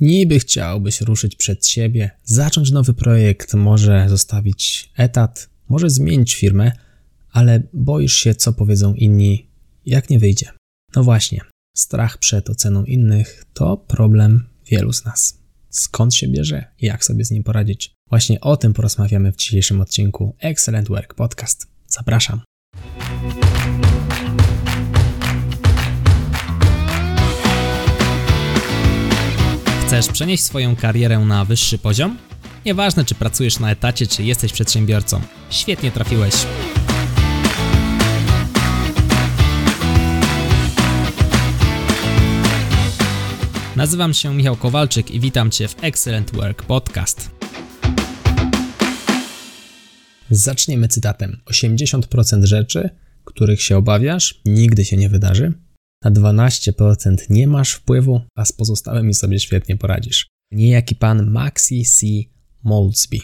Niby chciałbyś ruszyć przed siebie, zacząć nowy projekt, może zostawić etat, może zmienić firmę, ale boisz się, co powiedzą inni, jak nie wyjdzie. No właśnie, strach przed oceną innych to problem wielu z nas. Skąd się bierze i jak sobie z nim poradzić? Właśnie o tym porozmawiamy w dzisiejszym odcinku Excellent Work Podcast. Zapraszam. Chcesz przenieść swoją karierę na wyższy poziom? Nieważne, czy pracujesz na etacie, czy jesteś przedsiębiorcą. Świetnie trafiłeś. Nazywam się Michał Kowalczyk i witam Cię w Excellent Work Podcast. Zaczniemy cytatem. 80% rzeczy, których się obawiasz, nigdy się nie wydarzy. Na 12% nie masz wpływu, a z pozostałymi sobie świetnie poradzisz. Niejaki pan Maxi C. Moldsby.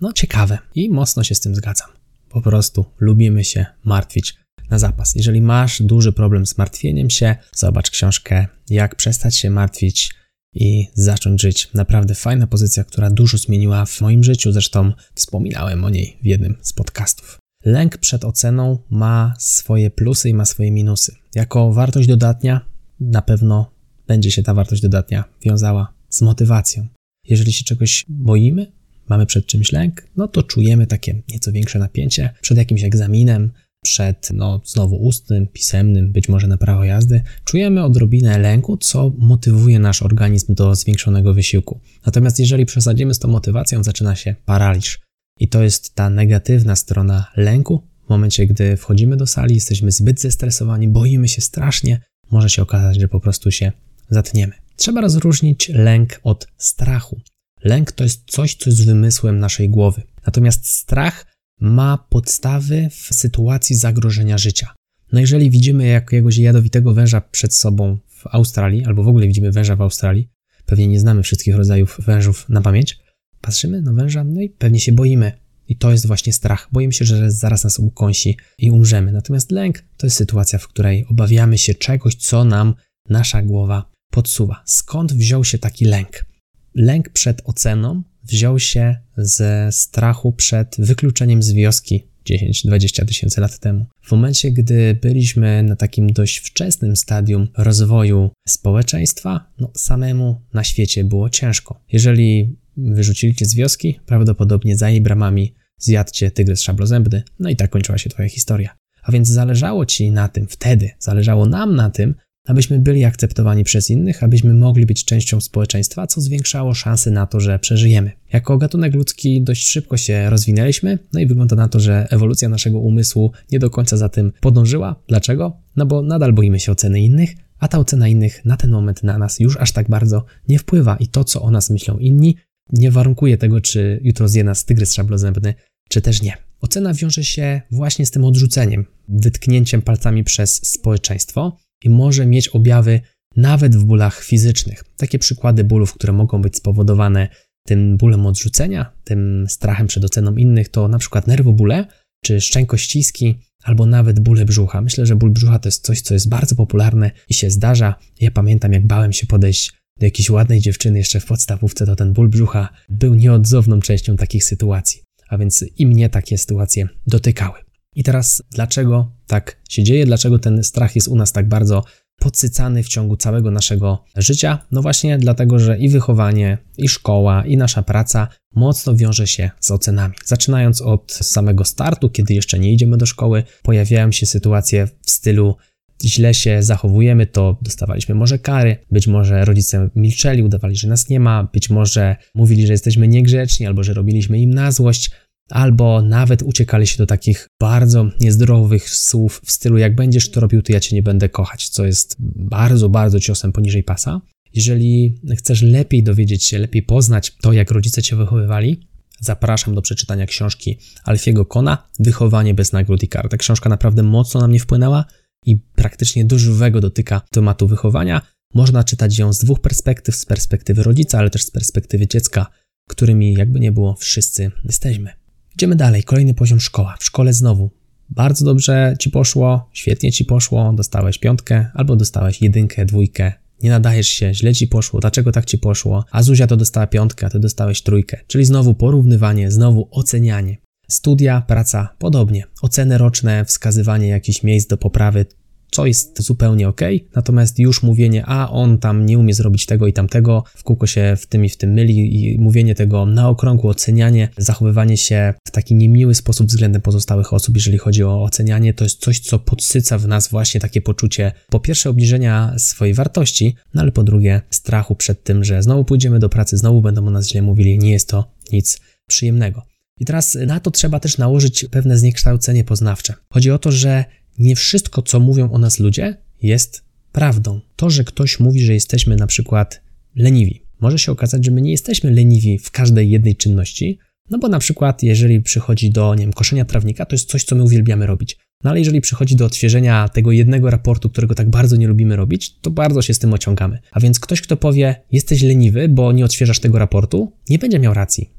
No ciekawe i mocno się z tym zgadzam. Po prostu lubimy się martwić na zapas. Jeżeli masz duży problem z martwieniem się, zobacz książkę Jak przestać się martwić i zacząć żyć. Naprawdę fajna pozycja, która dużo zmieniła w moim życiu. Zresztą wspominałem o niej w jednym z podcastów. Lęk przed oceną ma swoje plusy i ma swoje minusy. Jako wartość dodatnia na pewno będzie się ta wartość dodatnia wiązała z motywacją. Jeżeli się czegoś boimy, mamy przed czymś lęk, no to czujemy takie nieco większe napięcie przed jakimś egzaminem, przed, no, znowu ustnym, pisemnym, być może na prawo jazdy, czujemy odrobinę lęku, co motywuje nasz organizm do zwiększonego wysiłku. Natomiast jeżeli przesadzimy z tą motywacją, zaczyna się paraliż. I to jest ta negatywna strona lęku. W momencie, gdy wchodzimy do sali, jesteśmy zbyt zestresowani, boimy się strasznie, może się okazać, że po prostu się zatniemy. Trzeba rozróżnić lęk od strachu. Lęk to jest coś, co jest wymysłem naszej głowy. Natomiast strach ma podstawy w sytuacji zagrożenia życia. No jeżeli widzimy jakiegoś jadowitego węża przed sobą w Australii, albo w ogóle widzimy węża w Australii, pewnie nie znamy wszystkich rodzajów wężów na pamięć, patrzymy na węża, no i pewnie się boimy. I to jest właśnie strach. Boimy się, że zaraz nas ukąsi i umrzemy. Natomiast lęk to jest sytuacja, w której obawiamy się czegoś, co nam nasza głowa podsuwa. Skąd wziął się taki lęk? Lęk przed oceną wziął się ze strachu przed wykluczeniem z wioski 10-20 tysięcy lat temu. W momencie, gdy byliśmy na takim dość wczesnym stadium rozwoju społeczeństwa, no samemu na świecie było ciężko. Jeżeli wyrzucili cię z wioski, prawdopodobnie za jej bramami zjadł cię tygrys szablozębny, no i tak kończyła się twoja historia. A więc zależało ci na tym wtedy, zależało nam na tym, abyśmy byli akceptowani przez innych, abyśmy mogli być częścią społeczeństwa, co zwiększało szanse na to, że przeżyjemy. Jako gatunek ludzki dość szybko się rozwinęliśmy, no i wygląda na to, że ewolucja naszego umysłu nie do końca za tym podążyła. Dlaczego? No bo nadal boimy się oceny innych, a ta ocena innych na ten moment na nas już aż tak bardzo nie wpływa i to, co o nas myślą inni, nie warunkuje tego, czy jutro zje nas tygrys szablozębny, czy też nie. Ocena wiąże się właśnie z tym odrzuceniem, wytknięciem palcami przez społeczeństwo, i może mieć objawy nawet w bólach fizycznych. Takie przykłady bólów, które mogą być spowodowane tym bólem odrzucenia, tym strachem przed oceną innych, to na przykład nerwobóle, czy szczękościski, albo nawet bóle brzucha. Myślę, że ból brzucha to jest coś, co jest bardzo popularne i się zdarza. Ja pamiętam, jak bałem się podejść do jakiejś ładnej dziewczyny jeszcze w podstawówce, to ten ból brzucha był nieodzowną częścią takich sytuacji. A więc i mnie takie sytuacje dotykały. I teraz, dlaczego tak się dzieje? Dlaczego ten strach jest u nas tak bardzo podsycany w ciągu całego naszego życia? No właśnie dlatego, że i wychowanie, i szkoła, i nasza praca mocno wiąże się z ocenami. Zaczynając od samego startu, kiedy jeszcze nie idziemy do szkoły, pojawiają się sytuacje w stylu źle się zachowujemy, to dostawaliśmy może kary, być może rodzice milczeli, udawali, że nas nie ma, być może mówili, że jesteśmy niegrzeczni albo że robiliśmy im na złość albo nawet uciekali się do takich bardzo niezdrowych słów w stylu jak będziesz to robił, to ja cię nie będę kochać, co jest bardzo, bardzo ciosem poniżej pasa. Jeżeli chcesz lepiej dowiedzieć się, lepiej poznać to, jak rodzice cię wychowywali, zapraszam do przeczytania książki Alfiego Kona Wychowanie bez nagród i kar. Ta książka naprawdę mocno na mnie wpłynęła i praktycznie do żywego dotyka tematu wychowania. Można czytać ją z dwóch perspektyw, z perspektywy rodzica, ale też z perspektywy dziecka, którymi jakby nie było wszyscy jesteśmy. Idziemy dalej, kolejny poziom szkoła. W szkole znowu bardzo dobrze ci poszło, świetnie ci poszło, dostałeś piątkę albo dostałeś jedynkę, dwójkę, nie nadajesz się, źle ci poszło, dlaczego tak ci poszło, a Zuzia to dostała piątkę, a ty dostałeś trójkę. Czyli znowu porównywanie, znowu ocenianie. Studia, praca, podobnie. Oceny roczne, wskazywanie jakichś miejsc do poprawy, co jest zupełnie ok, natomiast już mówienie, a on tam nie umie zrobić tego i tamtego, w kółko się w tym i w tym myli i mówienie tego na okrągło, ocenianie, zachowywanie się w taki niemiły sposób względem pozostałych osób, jeżeli chodzi o ocenianie, to jest coś, co podsyca w nas właśnie takie poczucie, po pierwsze obniżenia swojej wartości, no ale po drugie strachu przed tym, że znowu pójdziemy do pracy, znowu będą o nas źle mówili, nie jest to nic przyjemnego. I teraz na to trzeba też nałożyć pewne zniekształcenie poznawcze. Chodzi o to, że nie wszystko, co mówią o nas ludzie, jest prawdą. To, że ktoś mówi, że jesteśmy na przykład leniwi, może się okazać, że my nie jesteśmy leniwi w każdej jednej czynności, no bo na przykład, jeżeli przychodzi do, nie wiem, koszenia trawnika, to jest coś, co my uwielbiamy robić. No ale jeżeli przychodzi do odświeżenia tego jednego raportu, którego tak bardzo nie lubimy robić, to bardzo się z tym ociągamy. A więc ktoś, kto powie, jesteś leniwy, bo nie odświeżasz tego raportu, nie będzie miał racji.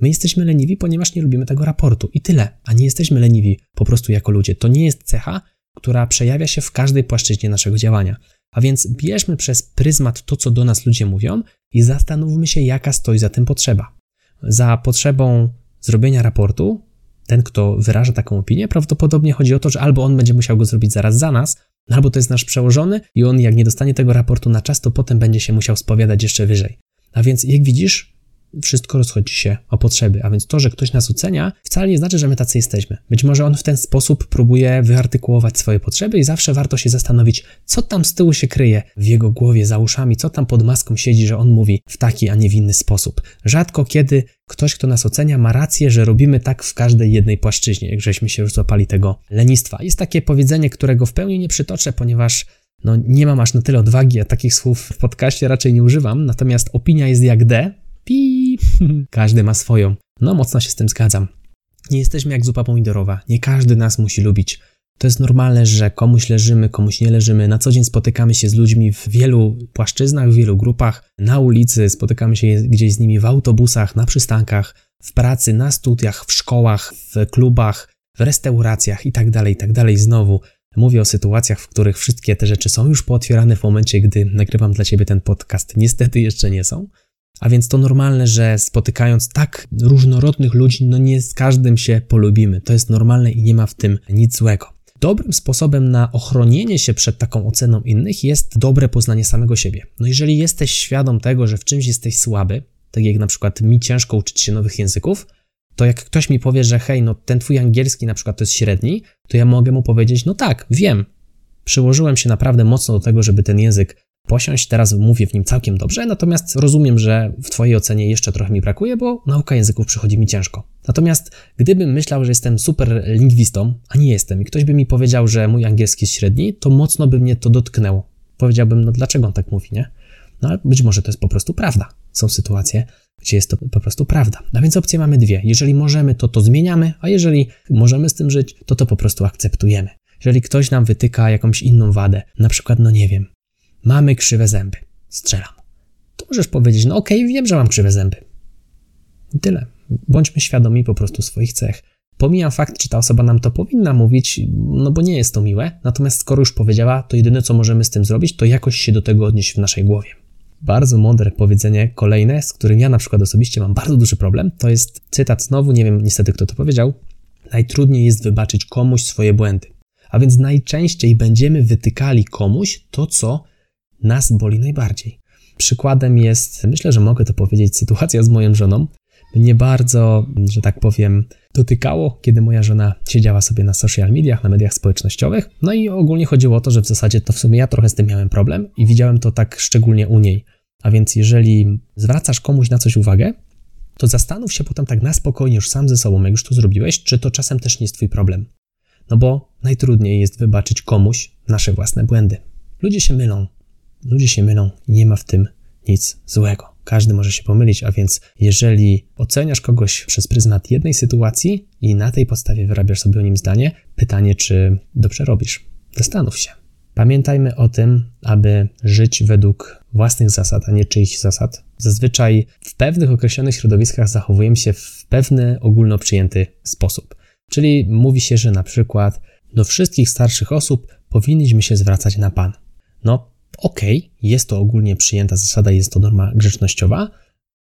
My jesteśmy leniwi, ponieważ nie lubimy tego raportu i tyle, a nie jesteśmy leniwi po prostu jako ludzie. To nie jest cecha, która przejawia się w każdej płaszczyźnie naszego działania. A więc bierzmy przez pryzmat to, co do nas ludzie mówią i zastanówmy się, jaka stoi za tym potrzeba. Za potrzebą zrobienia raportu, ten, kto wyraża taką opinię, prawdopodobnie chodzi o to, że albo on będzie musiał go zrobić zaraz za nas, albo to jest nasz przełożony i on, jak nie dostanie tego raportu na czas, to potem będzie się musiał spowiadać jeszcze wyżej. A więc, jak widzisz, wszystko rozchodzi się o potrzeby. A więc to, że ktoś nas ocenia, wcale nie znaczy, że my tacy jesteśmy. Być może on w ten sposób próbuje wyartykułować swoje potrzeby i zawsze warto się zastanowić, co tam z tyłu się kryje w jego głowie, za uszami, co tam pod maską siedzi, że on mówi w taki, a nie w inny sposób. Rzadko kiedy ktoś, kto nas ocenia, ma rację, że robimy tak w każdej jednej płaszczyźnie, jak żeśmy się już złapali tego lenistwa. Jest takie powiedzenie, którego w pełni nie przytoczę, ponieważ no, nie mam aż na tyle odwagi, a takich słów w podcaście raczej nie używam, natomiast opinia jest jak D, Pi. Każdy ma swoją. No, mocno się z tym zgadzam. Nie jesteśmy jak zupa pomidorowa. Nie każdy nas musi lubić. To jest normalne, że komuś leżymy, komuś nie leżymy. Na co dzień spotykamy się z ludźmi w wielu płaszczyznach, w wielu grupach, na ulicy, spotykamy się gdzieś z nimi w autobusach, na przystankach, w pracy, na studiach, w szkołach, w klubach, w restauracjach itd., tak itd. Tak Znowu mówię o sytuacjach, w których wszystkie te rzeczy są już pootwierane w momencie, gdy nagrywam dla Ciebie ten podcast. Niestety jeszcze nie są. A więc to normalne, że spotykając tak różnorodnych ludzi, no nie z każdym się polubimy. To jest normalne i nie ma w tym nic złego. Dobrym sposobem na ochronienie się przed taką oceną innych jest dobre poznanie samego siebie. No jeżeli jesteś świadom tego, że w czymś jesteś słaby, tak jak na przykład mi ciężko uczyć się nowych języków, to jak ktoś mi powie, że hej, no ten twój angielski na przykład to jest średni, to ja mogę mu powiedzieć, no tak, wiem. Przyłożyłem się naprawdę mocno do tego, żeby ten język posiąść. Teraz mówię w nim całkiem dobrze, natomiast rozumiem, że w Twojej ocenie jeszcze trochę mi brakuje, bo nauka języków przychodzi mi ciężko. Natomiast gdybym myślał, że jestem super lingwistą, a nie jestem, i ktoś by mi powiedział, że mój angielski jest średni, to mocno by mnie to dotknęło. Powiedziałbym, no dlaczego on tak mówi, nie? No ale być może to jest po prostu prawda. Są sytuacje, gdzie jest to po prostu prawda. A więc opcje mamy dwie. Jeżeli możemy, to to zmieniamy, a jeżeli możemy z tym żyć, to to po prostu akceptujemy. Jeżeli ktoś nam wytyka jakąś inną wadę, na przykład, no nie wiem, Mamy krzywe zęby. Strzelam. To możesz powiedzieć, no okej, okay, wiem, że mam krzywe zęby. I tyle. Bądźmy świadomi po prostu swoich cech. Pomijam fakt, czy ta osoba nam to powinna mówić, no bo nie jest to miłe, natomiast skoro już powiedziała, to jedyne co możemy z tym zrobić, to jakoś się do tego odnieść w naszej głowie. Bardzo mądre powiedzenie kolejne, z którym ja na przykład osobiście mam bardzo duży problem, to jest cytat znowu, nie wiem niestety kto to powiedział, najtrudniej jest wybaczyć komuś swoje błędy. A więc najczęściej będziemy wytykali komuś to, co nas boli najbardziej. Przykładem jest, myślę, że mogę to powiedzieć, sytuacja z moją żoną. Mnie bardzo, że tak powiem, dotykało, kiedy moja żona siedziała sobie na social mediach, na mediach społecznościowych. No i ogólnie chodziło o to, że w zasadzie to w sumie ja trochę z tym miałem problem i widziałem to tak szczególnie u niej. A więc jeżeli zwracasz komuś na coś uwagę, to zastanów się potem tak na spokojnie już sam ze sobą, jak już to zrobiłeś, czy to czasem też nie jest twój problem. No bo najtrudniej jest wybaczyć komuś nasze własne błędy. Ludzie się mylą, Ludzie się mylą, nie ma w tym nic złego. Każdy może się pomylić, a więc jeżeli oceniasz kogoś przez pryzmat jednej sytuacji i na tej podstawie wyrabiasz sobie o nim zdanie, pytanie, czy dobrze robisz. Zastanów się. Pamiętajmy o tym, aby żyć według własnych zasad, a nie czyichś zasad. Zazwyczaj w pewnych określonych środowiskach zachowujemy się w pewny ogólno przyjęty sposób. Czyli mówi się, że na przykład do wszystkich starszych osób powinniśmy się zwracać na pan. No, okay, jest to ogólnie przyjęta zasada, jest to norma grzecznościowa,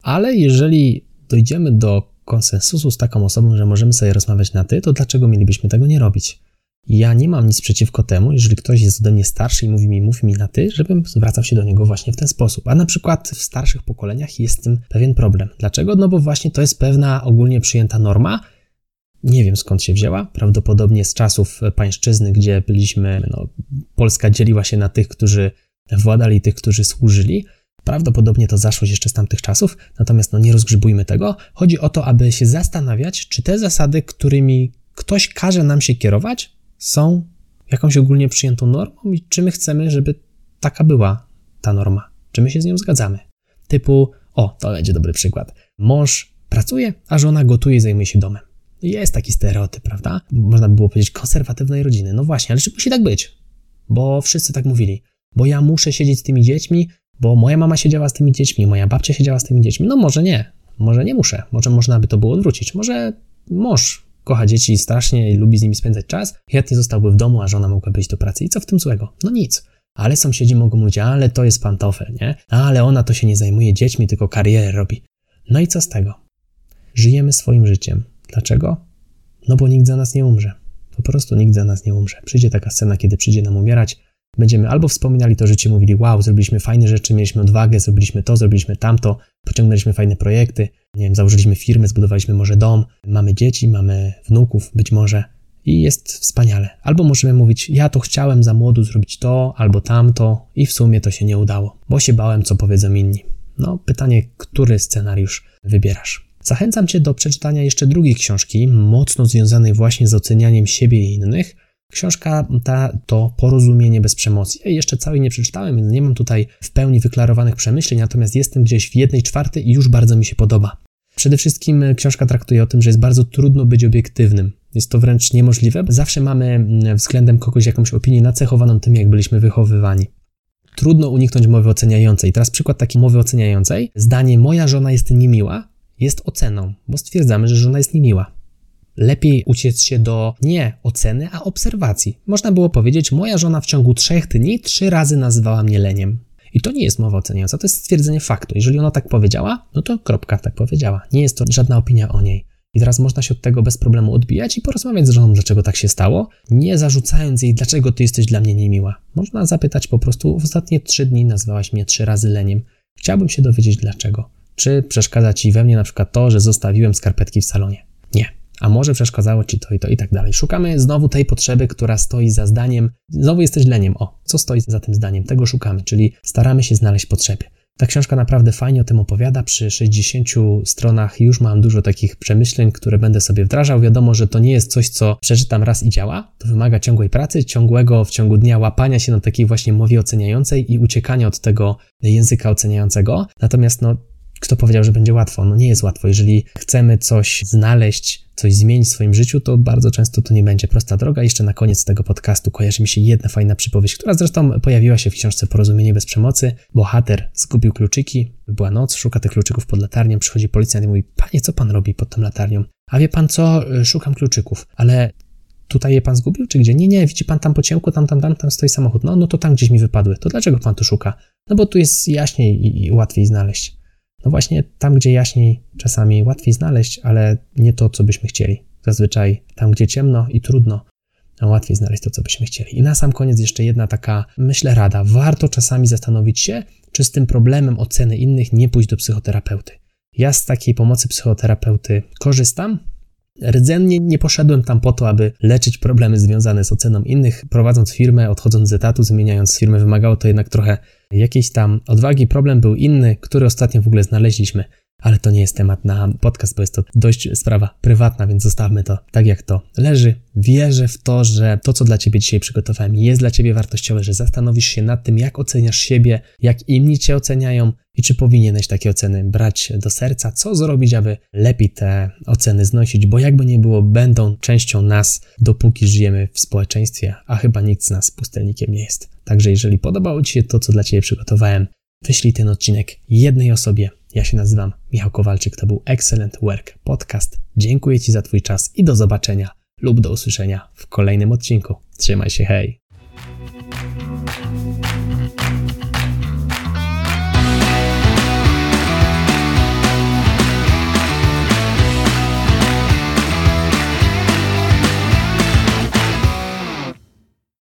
ale jeżeli dojdziemy do konsensusu z taką osobą, że możemy sobie rozmawiać na ty, to dlaczego mielibyśmy tego nie robić? Ja nie mam nic przeciwko temu, jeżeli ktoś jest ode mnie starszy i mówi mi, mówi mi na ty, żebym zwracał się do niego właśnie w ten sposób. A na przykład w starszych pokoleniach jest z tym pewien problem. Dlaczego? No bo właśnie to jest pewna ogólnie przyjęta norma. Nie wiem skąd się wzięła, prawdopodobnie z czasów pańszczyzny, gdzie byliśmy, no, Polska dzieliła się na tych, którzy władali, tych, którzy służyli. Prawdopodobnie to zaszło jeszcze z tamtych czasów, natomiast no nie rozgrzybujmy tego. Chodzi o to, aby się zastanawiać, czy te zasady, którymi ktoś każe nam się kierować, są jakąś ogólnie przyjętą normą i czy my chcemy, żeby taka była ta norma, czy my się z nią zgadzamy. Typu, o, to będzie dobry przykład. Mąż pracuje, a żona gotuje i zajmuje się domem. Jest taki stereotyp, prawda? Można by było powiedzieć konserwatywnej rodziny. No właśnie, ale czy musi tak być? Bo wszyscy tak mówili. Bo ja muszę siedzieć z tymi dziećmi, bo moja mama siedziała z tymi dziećmi, moja babcia siedziała z tymi dziećmi. No może nie, może nie muszę, może można by to było odwrócić. Może mąż kocha dzieci strasznie i lubi z nimi spędzać czas, chętnie zostałby w domu, a żona mogłaby iść do pracy. I co w tym złego? No nic. Ale sąsiedzi mogą mówić, ale to jest pantofel, nie? Ale ona to się nie zajmuje dziećmi, tylko karierę robi. No i co z tego? Żyjemy swoim życiem. Dlaczego? No bo nikt za nas nie umrze. Po prostu nikt za nas nie umrze. Przyjdzie taka scena, kiedy przyjdzie nam umierać, będziemy albo wspominali to życie, mówili, wow, zrobiliśmy fajne rzeczy, mieliśmy odwagę, zrobiliśmy to, zrobiliśmy tamto, pociągnęliśmy fajne projekty, nie wiem, założyliśmy firmę, zbudowaliśmy może dom, mamy dzieci, mamy wnuków być może i jest wspaniale. Albo możemy mówić, ja to chciałem za młodu zrobić to albo tamto i w sumie to się nie udało, bo się bałem, co powiedzą inni. No, pytanie, który scenariusz wybierasz? Zachęcam Cię do przeczytania jeszcze drugiej książki, mocno związanej właśnie z ocenianiem siebie i innych, Książka ta to Porozumienie bez przemocy. Ja jeszcze całej nie przeczytałem, więc nie mam tutaj w pełni wyklarowanych przemyśleń, natomiast jestem gdzieś w jednej czwartej i już bardzo mi się podoba. Przede wszystkim e, książka traktuje o tym, że jest bardzo trudno być obiektywnym. Jest to wręcz niemożliwe. Zawsze mamy względem kogoś jakąś opinię nacechowaną tym, jak byliśmy wychowywani. Trudno uniknąć mowy oceniającej. Teraz przykład takiej mowy oceniającej. Zdanie moja żona jest niemiła jest oceną, bo stwierdzamy, że żona jest niemiła lepiej uciec się do nie oceny, a obserwacji. Można było powiedzieć, moja żona w ciągu trzech dni trzy razy nazywała mnie leniem. I to nie jest mowa oceniająca, to jest stwierdzenie faktu. Jeżeli ona tak powiedziała, no to kropka, tak powiedziała. Nie jest to żadna opinia o niej. I teraz można się od tego bez problemu odbijać i porozmawiać z żoną, dlaczego tak się stało, nie zarzucając jej, dlaczego ty jesteś dla mnie niemiła. Można zapytać po prostu, w ostatnie trzy dni nazywałaś mnie trzy razy leniem. Chciałbym się dowiedzieć dlaczego. Czy przeszkadza ci we mnie na przykład to, że zostawiłem skarpetki w salonie? Nie a może przeszkadzało ci to i to i tak dalej. Szukamy znowu tej potrzeby, która stoi za zdaniem, znowu jesteś leniem, o, co stoi za tym zdaniem, tego szukamy, czyli staramy się znaleźć potrzeby. Ta książka naprawdę fajnie o tym opowiada. Przy 60 stronach już mam dużo takich przemyśleń, które będę sobie wdrażał. Wiadomo, że to nie jest coś, co przeczytam raz i działa. To wymaga ciągłej pracy, ciągłego w ciągu dnia łapania się na takiej właśnie mowie oceniającej i uciekania od tego języka oceniającego. Natomiast no, kto powiedział, że będzie łatwo? No nie jest łatwo. Jeżeli chcemy coś znaleźć, coś zmienić w swoim życiu, to bardzo często to nie będzie prosta droga. Jeszcze na koniec tego podcastu kojarzy mi się jedna fajna przypowieść, która zresztą pojawiła się w książce Porozumienie bez przemocy. Bohater zgubił kluczyki, była noc, szuka tych kluczyków pod latarnią, przychodzi policjant i mówi, panie, co pan robi pod tą latarnią? A wie pan co, szukam kluczyków, ale tutaj je pan zgubił, czy gdzie? Nie, nie, widzi pan tam po ciemku, tam, tam, tam, tam stoi samochód. No, no to tam gdzieś mi wypadły. To dlaczego pan tu szuka? No bo tu jest jaśniej i, i łatwiej znaleźć. No właśnie tam, gdzie jaśniej, czasami łatwiej znaleźć, ale nie to, co byśmy chcieli. Zazwyczaj tam, gdzie ciemno i trudno, łatwiej znaleźć to, co byśmy chcieli. I na sam koniec jeszcze jedna taka, myślę, rada. Warto czasami zastanowić się, czy z tym problemem oceny innych nie pójść do psychoterapeuty. Ja z takiej pomocy psychoterapeuty korzystam, Rdzennie nie poszedłem tam po to, aby leczyć problemy związane z oceną innych. Prowadząc firmę, odchodząc z etatu, zmieniając firmę, wymagało to jednak trochę jakiejś tam odwagi. Problem był inny, który ostatnio w ogóle znaleźliśmy ale to nie jest temat na podcast, bo jest to dość sprawa prywatna, więc zostawmy to tak, jak to leży. Wierzę w to, że to, co dla Ciebie dzisiaj przygotowałem, jest dla Ciebie wartościowe, że zastanowisz się nad tym, jak oceniasz siebie, jak inni Cię oceniają i czy powinieneś takie oceny brać do serca, co zrobić, aby lepiej te oceny znosić, bo jakby nie było, będą częścią nas, dopóki żyjemy w społeczeństwie, a chyba nikt z nas pustelnikiem nie jest. Także jeżeli podobało Ci się to, co dla Ciebie przygotowałem, wyślij ten odcinek jednej osobie, ja się nazywam Michał Kowalczyk, to był Excellent Work Podcast. Dziękuję Ci za Twój czas i do zobaczenia lub do usłyszenia w kolejnym odcinku. Trzymaj się, hej!